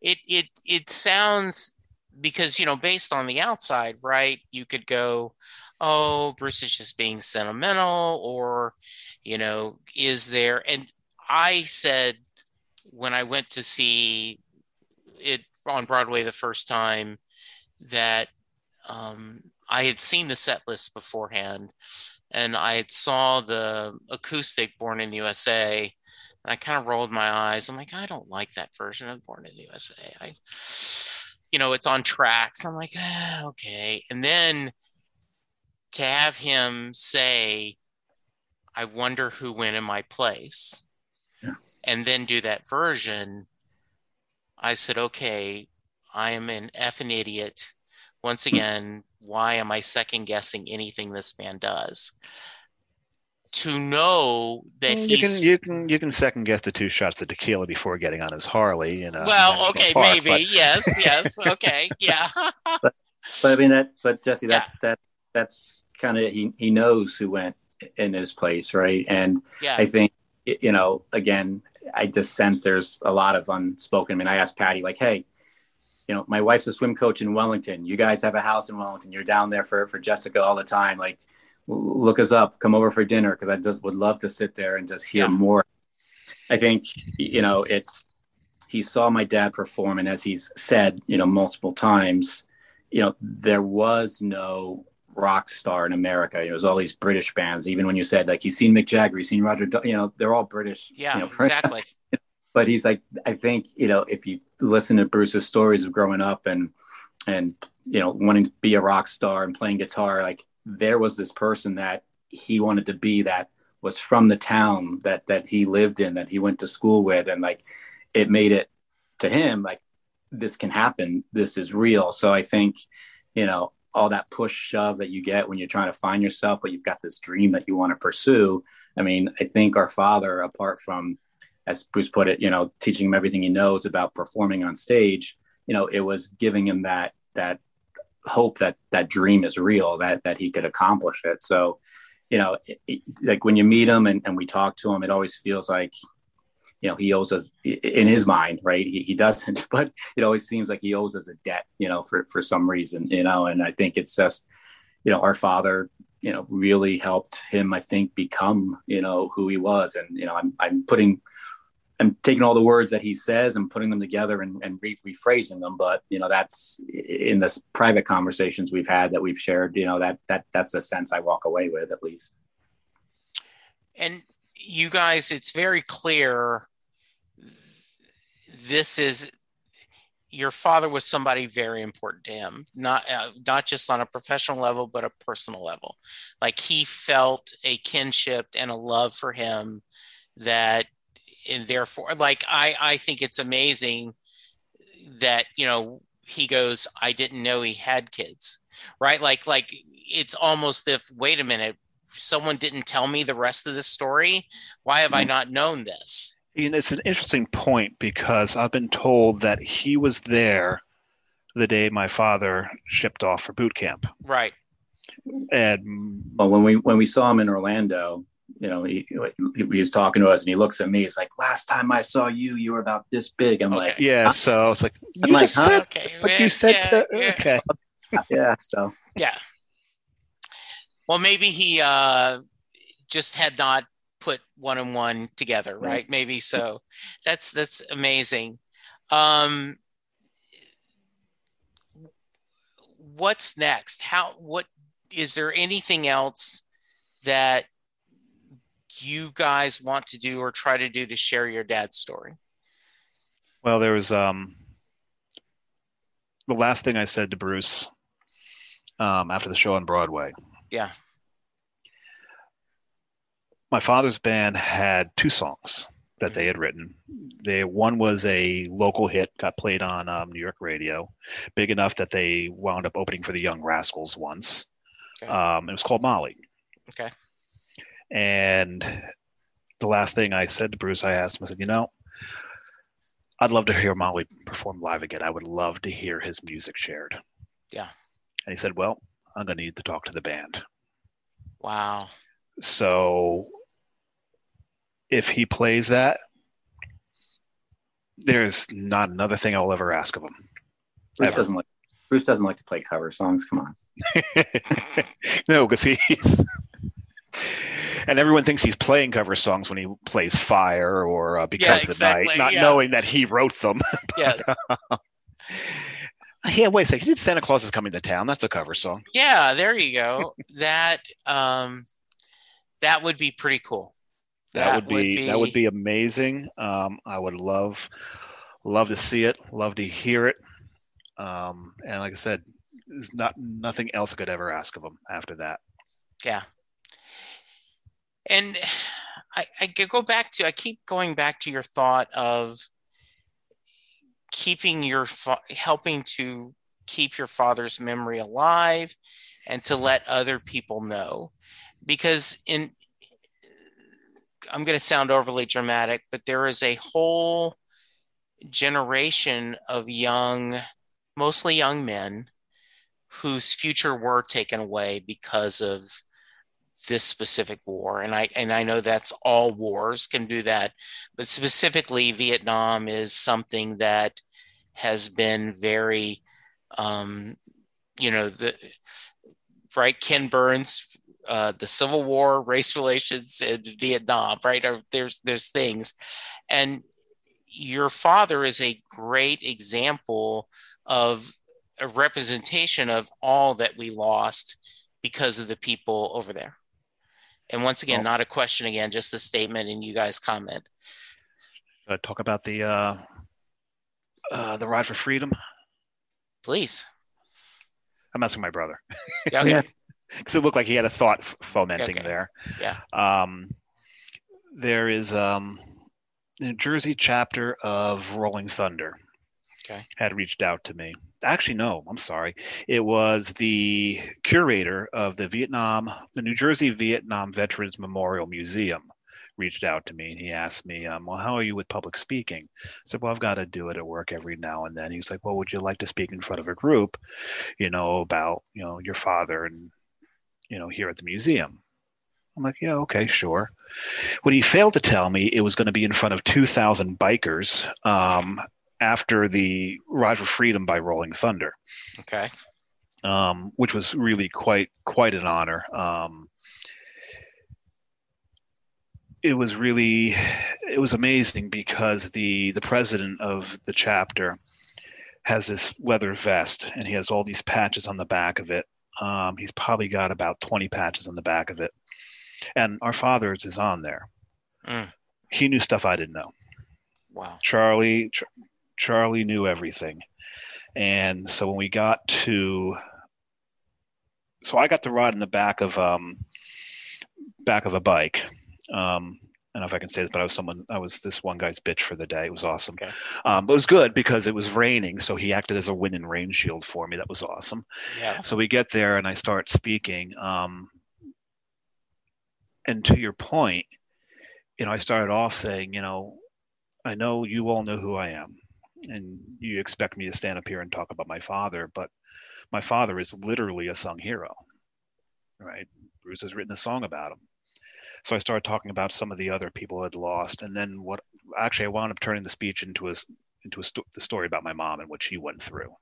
it it it sounds because you know based on the outside right you could go oh bruce is just being sentimental or you know is there and i said when i went to see it on broadway the first time that um, i had seen the set list beforehand and i had saw the acoustic born in the usa and I kind of rolled my eyes. I'm like, I don't like that version of Born in the USA. I, you know, it's on tracks. I'm like, ah, okay. And then to have him say, I wonder who went in my place, yeah. and then do that version, I said, okay, I am an effing idiot. Once again, why am I second guessing anything this man does? To know that mm, you he's can you can you can second guess the two shots of tequila before getting on his Harley. You uh, know. well, okay, park, maybe but- yes, yes, okay, yeah, But I mean that, but Jesse, that's that that's kind of he he knows who went in his place, right? And yeah, I think you know, again, I just sense there's a lot of unspoken. I mean, I asked Patti, like, hey, you know, my wife's a swim coach in Wellington. You guys have a house in Wellington. You're down there for for Jessica all the time. Like, w- look us up. Come over for dinner because I just would love to sit there and just hear Yeah. more. I think you know it's he saw my dad perform, and as he's said, you know, multiple times, you know, there was no rock star in America. It was all these British bands. Even when you said like he's seen Mick Jagger, he's seen Roger, you know, they're all British. yeah, you know, exactly. But he's like, I think you know, if you listen to Bruce's stories of growing up and and you know wanting to be a rock star and playing guitar, like there was this person that he wanted to be that was from the town that that he lived in, that he went to school with, and like it made it to him like this can happen, this is real. So I think you know all that push shove that you get when you're trying to find yourself, but you've got this dream that you want to pursue. I mean, I think our father, apart from, as Bruce put it, you know, teaching him everything he knows about performing on stage, you know, it was giving him that that hope that that dream is real, that that he could accomplish it. So, you know, it, it- like when you meet him and, and we talk to him, it always feels like, you know, he owes us in his mind, right? He, he doesn't, but it always seems like he owes us a debt, you know, for, for some reason, you know, and I think it's just, you know, our father, you know, really helped him, I think, become, you know, who he was. And, you know, I'm, I'm putting, I'm taking all the words that he says and putting them together and, and re- rephrasing them. But, you know, that's in the private conversations we've had that we've shared, you know, that, that, that's the sense I walk away with at least. and you guys it's very clear this is your father was somebody very important to him not uh, not just on a professional level but a personal level like he felt a kinship and a love for him that and therefore like i i think it's amazing that you know he goes i didn't know he had kids right? Like like it's almost if wait a minute someone didn't tell me the rest of the story? Why have i mm-hmm. not known this? And it's an interesting point because I've been told that he was there the day my father shipped off for boot camp. right. And Well, when we, when we saw him in Orlando, you know, he, he, he was talking to us and he looks at me. He's like, last time I saw you, you were about this big. I'm Okay. like, yeah, so I was like, you I'm like, just huh? said, okay but yeah, you said, yeah, that- yeah. okay. yeah. So Yeah. Well, maybe he uh, just had not put one and one together, right? Maybe so. That's that's amazing. Um, what's next? How? What is there anything else that you guys want to do or try to do to share your dad's story? Well, there was um, the last thing I said to Bruce um, after the show on Broadway. Yeah. My father's band had two songs that they had written. They one was a local hit, got played on um, New York radio, big enough that they wound up opening for the Young Rascals once. Okay. Um, it was called Molly. Okay. And the last thing I said to Bruce, I asked him, I said, you know, I'd love to hear Molly perform live again. I would love to hear his music shared. Yeah. And he said, well, I'm going to need to talk to the band. Wow. So if he plays that, there's not another thing I'll ever ask of him. Bruce Ever. doesn't like Bruce doesn't like to play cover songs. Come on. no, because he's and everyone thinks he's playing cover songs when he plays Fire or uh, Because of the Night, not yeah. knowing that he wrote them. Yes. yeah, wait a second. He did Santa Claus is Coming to Town. That's a cover song. yeah there you go that um that would be pretty cool That, would, be, that would be amazing. Um, I would love love to see it, love to hear it. Um, and like I said, there's not nothing else I could ever ask of him after that. yeah and I, I go back to i keep going back to your thought of keeping your helping to keep your father's memory alive and to let other people know. Because in I'm going to sound overly dramatic, but there is a whole generation of young, mostly young men, whose future were taken away because of this specific war and i and i know that's all wars can do that but specifically vietnam is something that has been very um you know the right ken burns uh, the Civil War, race relations, Vietnam, right? There's there's things, and your father is a great example of a representation of all that we lost because of the people over there. And once again, oh. not a question again, just a statement, and you guys comment. Uh, talk about the uh, uh, the ride for freedom, please. I'm asking my brother. Yeah, okay. because it looked like he had a thought fomenting okay. there. Yeah. Um, there is um, the Jersey chapter of Rolling Thunder. Okay. Had reached out to me. Actually, no, I'm sorry. It was the curator of the Vietnam, the New Jersey Vietnam Veterans Memorial Museum reached out to me and he asked me, um, well, how are you with public speaking? I said, well, I've got to do it at work every now and then. He's like, well, would you like to speak in front of a group, you know, about, you know, your father and you know, here at the museum. I'm like, yeah, okay, sure. What he failed to tell me, it was going to be in front of 2,000 bikers um, after the Ride for Freedom by Rolling Thunder. Okay. Um, which was really quite quite an honor. Um, it was really it was amazing because the the president of the chapter has this leather vest and he has all these patches on the back of it um, he's probably got about 20 patches on the back of it. And our father's is on there. Mm. He knew stuff I didn't know. Wow. Charlie, Ch- Charlie knew everything. And so when we got to, so I got to ride in the back of, um, back of a bike. Um, I don't know if I can say this, but I was someone, I was this one guy's bitch for the day. It was awesome. Okay. Um, but it was good because it was raining. So he acted as a wind and rain shield for me. That was awesome. Yeah. So we get there and I start speaking. Um, and to your point, you know, I started off saying, you know, I know you all know who I am and you expect me to stand up here and talk about my father, but my father is literally a sung hero, right? Bruce has written a song about him so I started talking about some of the other people I'd lost, and then what? Actually, I wound up turning the speech into a into a sto- the story about my mom and what she went through.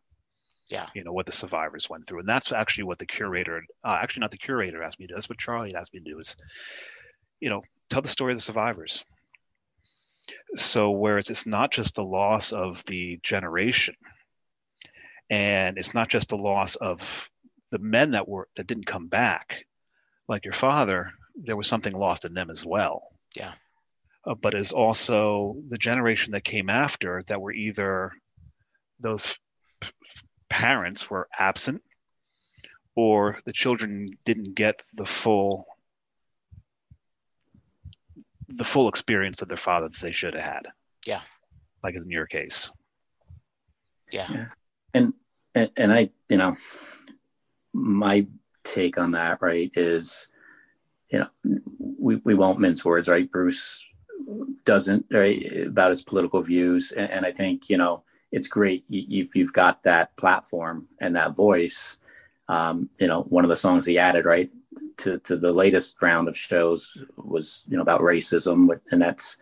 Yeah, you know what the survivors went through, and that's actually what the curator, uh, actually not the curator, asked me to do. That's what Charlie asked me to do is, you know, tell the story of the survivors. So whereas it's not just the loss of the generation, and it's not just the loss of the men that were that didn't come back, like your father, there was something lost in them as well. Yeah. Uh, but is also the generation that came after that were either those parents were absent or the children didn't get the full the full experience of their father that they should have had. Yeah. Like in your case. Yeah. yeah. And, and and I, you know, my take on that, right, is you know, we, we won't mince words, right? Bruce doesn't, right, about his political views. And, and I think, you know, it's great if you've got that platform and that voice. Um, you know, one of the songs he added, right, to, to the latest round of shows was, you know, about racism. And that's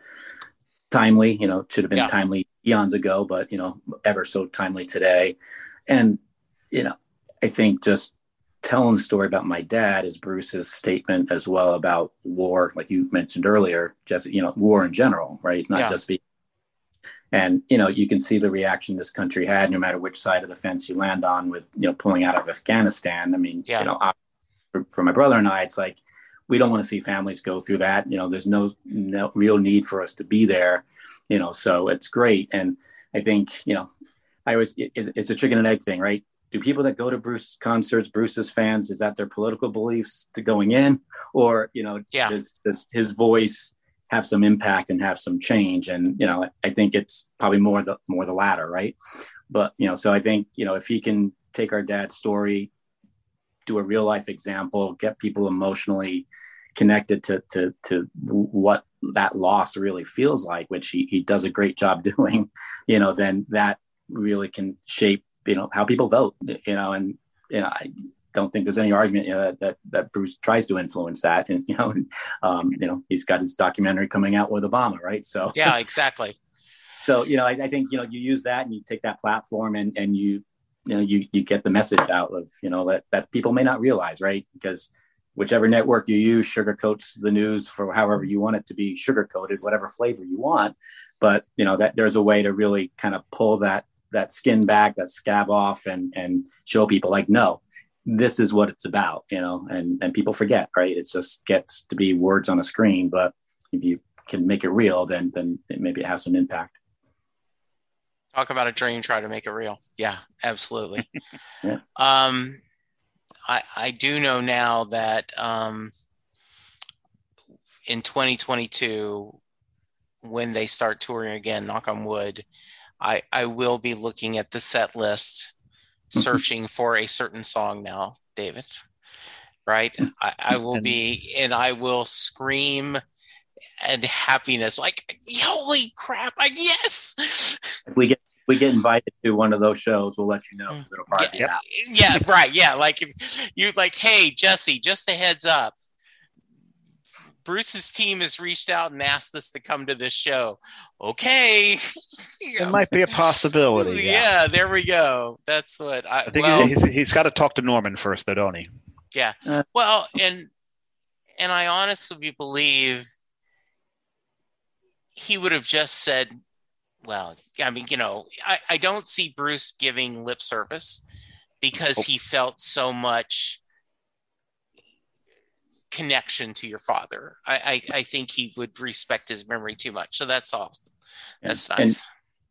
timely, you know, should have been yeah. timely eons ago, but, you know, ever so timely today. And, you know, I think just telling the story about my dad is Bruce's statement as well about war, like you mentioned earlier, just you know, war in general, right? It's not yeah. just be and you know, you can see the reaction this country had, no matter which side of the fence you land on, with you know, pulling out of Afghanistan. I mean, yeah. you know, for, for my brother and I, it's like we don't want to see families go through that. You know, there's no no real need for us to be there. You know, so it's great, and I think you know, I always it's, it's a chicken and egg thing, right? do people that go to Bruce concerts, Bruce's fans, is that their political beliefs to going in, or you know, yeah. does, does his voice have some impact and have some change? And you know, I think it's probably more the more the latter, right? But you know, so I think you know if he can take our dad's story, do a real life example, get people emotionally connected to to to what that loss really feels like, which he, he does a great job doing, you know, then that really can shape, you know, how people vote, you know, and, you know, I don't think there's any argument, you know, that, that, that Bruce tries to influence that. And, you know, um, you know, he's got his documentary coming out with Obama, right? So, yeah, exactly. so, you know, I, I think, you know, you use that and you take that platform and, and you, you know, you, you get the message out of, you know, that, that people may not realize, right? Because, whichever network you use sugarcoats the news for however you want it to be sugarcoated, whatever flavor you want. But you know that there's a way to really kind of pull that that skin back, that scab off, and and show people like, no, this is what it's about, you know. And and people forget, right? It just gets to be words on a screen, but if you can make it real, then then it, maybe it has some impact. Talk about a dream, try to make it real. Yeah, absolutely. yeah. Um, I, I do know now that um, in 2022, when they start touring again, knock on wood, I, I will be looking at the set list, mm-hmm. searching for a certain song now, David. Right? I, I will be, and I will scream and happiness like, holy crap, I, yes. If We get we get invited to one of those shows, we'll let you know. Mm. It'll probably yeah, yeah, right. Yeah, like if you like, hey Jesse, just a heads up. Bruce's team has reached out and asked us to come to this show. Okay, it might be a possibility. Yeah, yeah there we go. That's what I, I think. Well, he's, he's got to talk to Norman first, though, don't he? Yeah. Uh, well, and and I honestly believe he would have just said well, I mean, you know, I, I don't see Bruce giving lip service because oh. he felt so much connection to your father. I, I, I think he would respect his memory too much. So that's all. That's and, nice.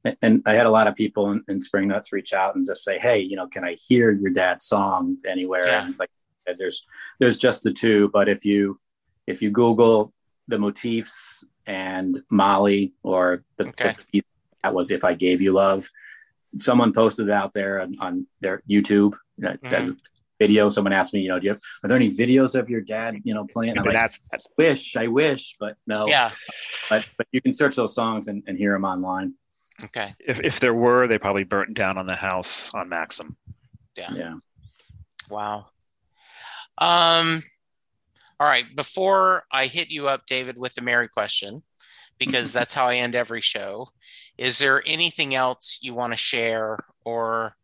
And, and I had a lot of people in, in, Spring Nuts reach out and just say, Hey, you know, can I hear your dad's song anywhere? Yeah. And like, there's, there's just the two, but if you, if you Google the motifs and Molly or the, okay. the that was if I gave you love. Someone posted it out there on, on their YouTube. mm-hmm. video. Someone asked me, you know, do you have, are there any videos of your dad, you know, playing? I'm like, I wish, I wish, but no. Yeah. But but you can search those songs and, and hear them online. Okay. If if there were, they probably burnt down on the house on Maxim. Yeah. Yeah. Wow. Um. All right. Before I hit you up, David, with the Mary question, because that's how I end every show. Is there anything else you want to share or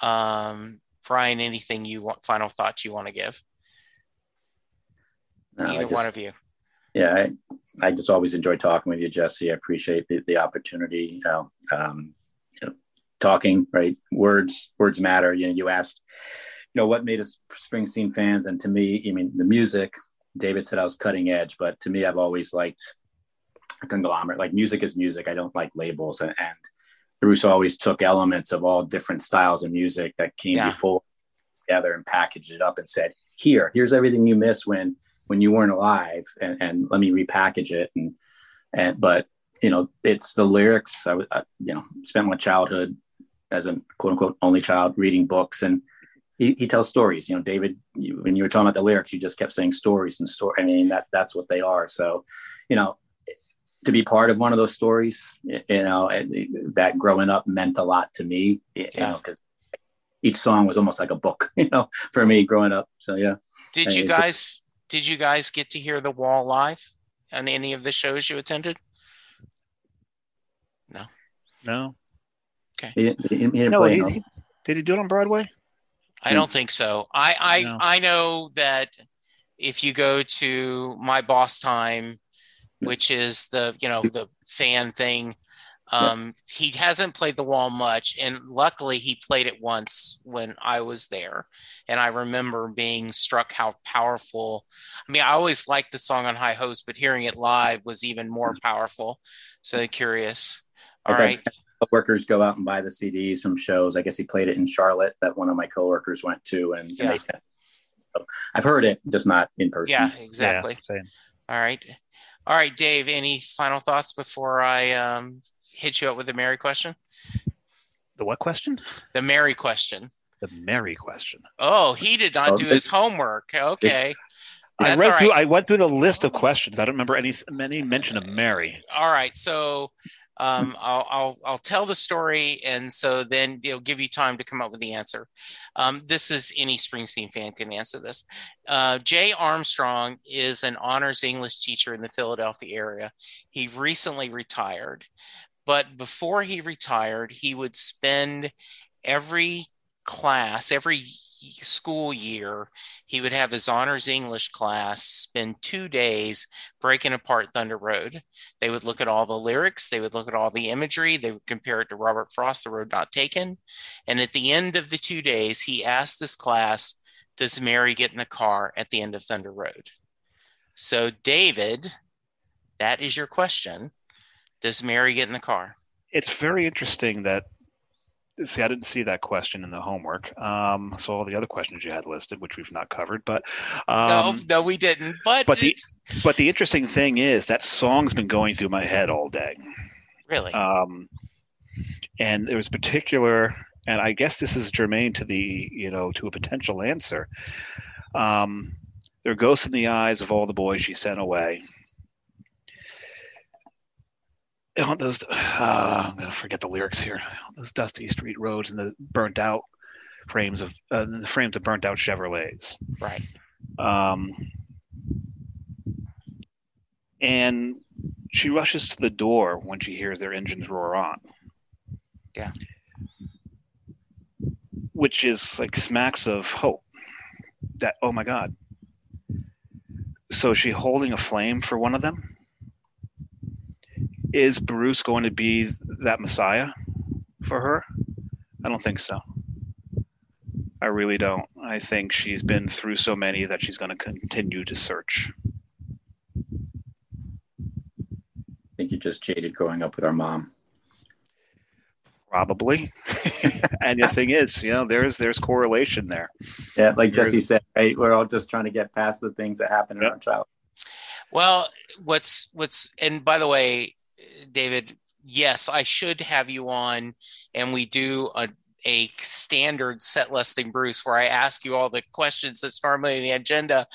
um, Bryan, anything you want, final thoughts you want to give? No, Either just, one of you. Yeah, I, I just always enjoy talking with you, Jesse. I appreciate the, the opportunity. You know, um, you know, talking, right? Words, words matter. You know, you asked, you know, what made us Springsteen fans, and to me, I mean, the music. David said I was cutting edge, but to me, I've always liked a conglomerate. Like music is music. I don't like labels. And, and Bruce always took elements of all different styles of music that came yeah. before together and packaged it up and said, "Here, here's everything you missed when when you weren't alive, and, and let me repackage it." And and but you know, it's the lyrics. I, I you know spent my childhood as a quote unquote only child reading books and he, he tells stories. You know, David, you, when you were talking about the lyrics, you just kept saying stories and story. I mean, that that's what they are. So, you know, to be part of one of those stories, you know, that growing up meant a lot to me, you yeah. know, because each song was almost like a book, you know, for me growing up. So yeah. Did you guys a, did you guys get to hear the wall live on any of the shows you attended? No. No. Okay. He didn't, he didn't no, he, did he do it on Broadway? I don't think so. I I, no. I know that if you go to my boss time which is the you know the fan thing. Um. He hasn't played the wall much, and luckily he played it once when I was there, and I remember being struck how powerful. I mean, I always liked the song on High Hopes, but hearing it live was even more powerful. So curious. All I've right. Workers go out and buy the CDs from shows. I guess he played it in Charlotte that one of my coworkers went to, and, yeah. and they, so I've heard it, just not in person. Yeah, exactly. Yeah, All right. All right, Dave, any final thoughts before I um, hit you up with the Mary question? The what question? The Mary question. The Mary question. Oh, he did not oh, do his homework. Okay. I read all through. I went through the list of questions. I don't remember any any mention of Mary. All right, so um, I'll, I'll I'll tell the story, and so then it'll give you time to come up with the answer. Um, this is any Springsteen fan can answer this. Uh, Jay Armstrong is an honors English teacher in the Philadelphia area. He recently retired, but before he retired, he would spend every class, every school year, he would have his honors English class spend two days breaking apart Thunder Road. They would look at all the lyrics, they would look at all the imagery, they would compare it to Robert Frost, The Road Not Taken. And at the end of the two days, he asked this class, Does Mary get in the car at the end of Thunder Road? So, David, that is your question. Does Mary get in the car? It's very interesting that. See, I didn't see that question in the homework. Um, so all the other questions you had listed, which we've not covered, but um, no, no, we didn't. But, but the- but the interesting thing is that song's been going through my head all day. really, um, and there was particular and i guess this is germane to the you know to a potential answer um, there are ghosts in the eyes of all the boys she sent away on those uh, i'm going to forget the lyrics here on those dusty street roads and the burnt out frames of uh, the frames of burnt out chevrolets right. um, and she rushes to the door when she hears their engines roar on. Yeah. Which is like smacks of hope. That oh my god. So is she holding a flame for one of them? Is Bruce going to be that Messiah for her? I don't think so. I really don't. I think she's been through so many that she's going to continue to search. I think you just jaded growing up with our mom. Probably. and the thing is, you know, there's there's correlation there. Yeah, like There's- Jesse said, right? We're all just trying to get past the things that happen in Yep. our childhood. Well, what's what's and by the way, David, yes, I should have you on, and we do a a standard set less than Bruce where I ask you all the questions that's normally in the agenda,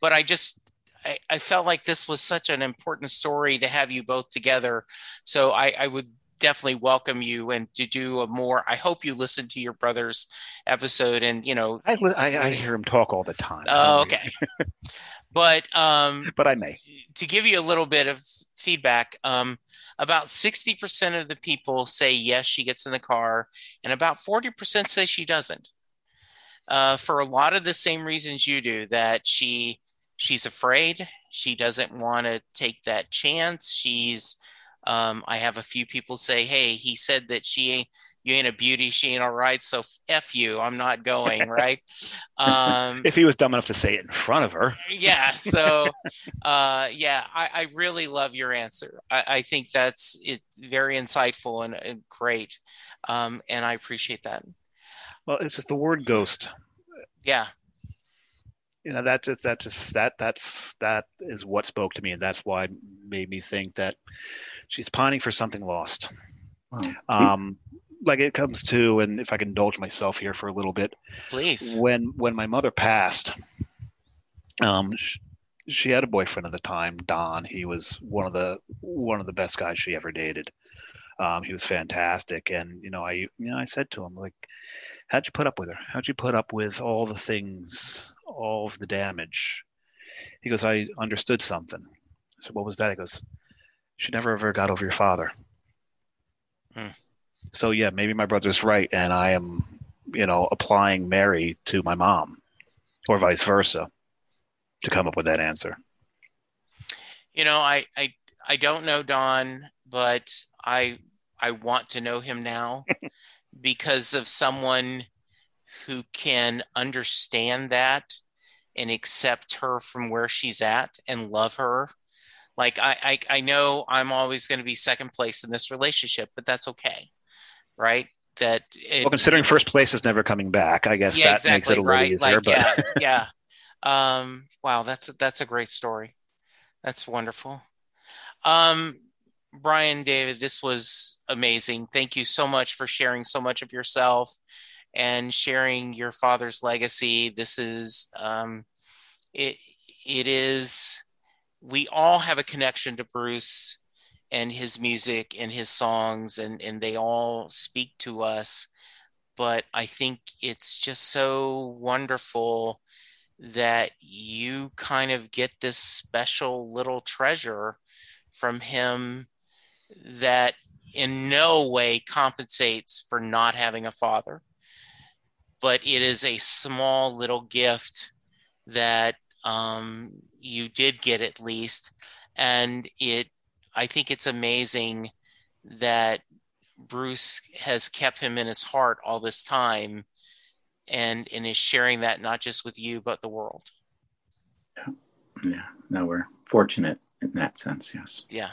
but I just I, I felt like this was such an important story to have you both together, so I, I would definitely welcome you and to do a more. I hope you listen to your brother's episode and you know. I, I, I hear him talk all the time. Oh, okay. But um, But I may. to give you a little bit of feedback, um, about 60% of the people say yes, she gets in the car, and about 40% say she doesn't. Uh, for a lot of the same reasons you do, that she she's afraid, she doesn't want to take that chance. She's um, I have a few people say, "Hey, he said that she you ain't a beauty, she ain't all right, so f you, I'm not going." right? Um, If he was dumb enough to say it in front of her. yeah so uh yeah i, I really love your answer I, I think that's it's very insightful and, and great um and i appreciate that Well, it's just the word ghost. yeah You know, that just that just that that's that is what spoke to me, and that's why it made me think that she's pining for something lost. Wow. Um, like it comes to, and if I can indulge myself here for a little bit, please. when when my mother passed um sh- she had a boyfriend at the time don. He was one of the one of the best guys she ever dated. Um he was fantastic. And you know i you know i said to him like how'd you put up with her? How'd you put up with all the things all of the damage? He goes i understood something. I said what was that? He goes she never ever got over your father. Hmm. So yeah maybe my brother's right and i am you know, applying Mary to my mom or vice versa to come up with that answer. you know i i i don't know don but i i want to know him now because of someone who can understand that and accept her from where she's at and love her like i i, I know i'm always going to be second place in this relationship but that's okay right that it, Well, considering first place is never coming back, I guess yeah, that exactly makes it a little right. easier. Like, but yeah, yeah. Um, wow, that's a, that's a great story. That's wonderful. Um, Bryan, David, this was amazing. Thank you so much for sharing so much of yourself and sharing your father's legacy. This is um, it. it is we all have a connection to Bruce and his music and his songs and and they all speak to us. But I think it's just so wonderful that you kind of get this special little treasure from him that in no way compensates for not having a father. But it is a small little gift that um, you did get at least and it i think it's amazing that bruce has kept him in his heart all this time and and is sharing that not just with you but the world. Yeah. Yeah. no we're fortunate in that sense. Yes. Yeah.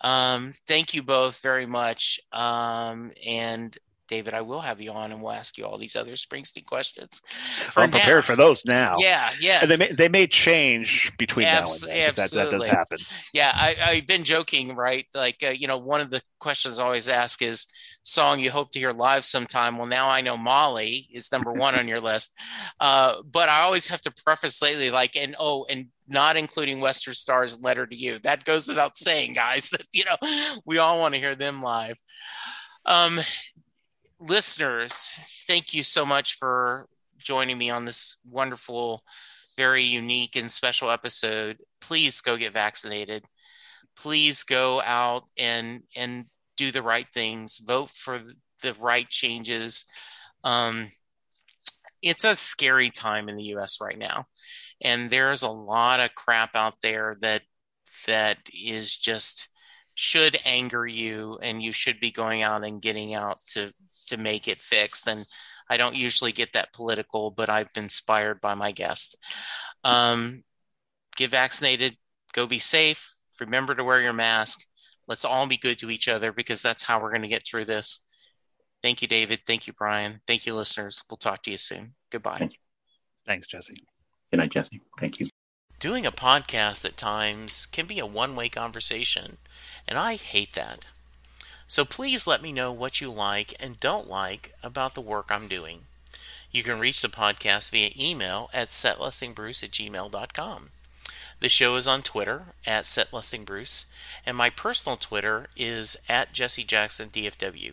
Um, thank you both very much. Um, and David, I will have you on and we'll ask you all these other Springsteen questions. For I'm now, prepared for those now. Yeah, yeah. They may, they may change between Abs- now and then. Absolutely. That, that does happen. Yeah, I, have been joking, right? Like, uh, you know, one of the questions I always ask is song you hope to hear live sometime. Well, now I know Molly is number one on your list. Uh, but I always have to preface lately, like, and oh, and not including Western Star's letter to you. That goes without saying, guys, that, you know, we all want to hear them live. Um, listeners, thank you so much for joining me on this wonderful, very unique and special episode. Please go get vaccinated. Please go out and and do the right things. Vote for the right changes. Um, it's a scary time in the U.S. right now, and there's a lot of crap out there that that is just should anger you and you should be going out and getting out to to make it fixed and i don't usually get that political but i've been inspired by my guest. Um, get vaccinated go be safe remember to wear your mask. Let's all be good to each other because that's how we're going to get through this. Thank you david. Thank you Bryan. Thank you listeners. We'll talk to you soon. Goodbye. Thank thanks jesse. Good night jesse. Thank you doing a podcast at times can be a one-way conversation and I hate that. So please let me know what you like and don't like about the work I'm doing. You can reach the podcast via email at setlistingbruce at gmail.com. The show is on Twitter at setlistingbruce, and my personal Twitter is at Jesse Jackson DFW.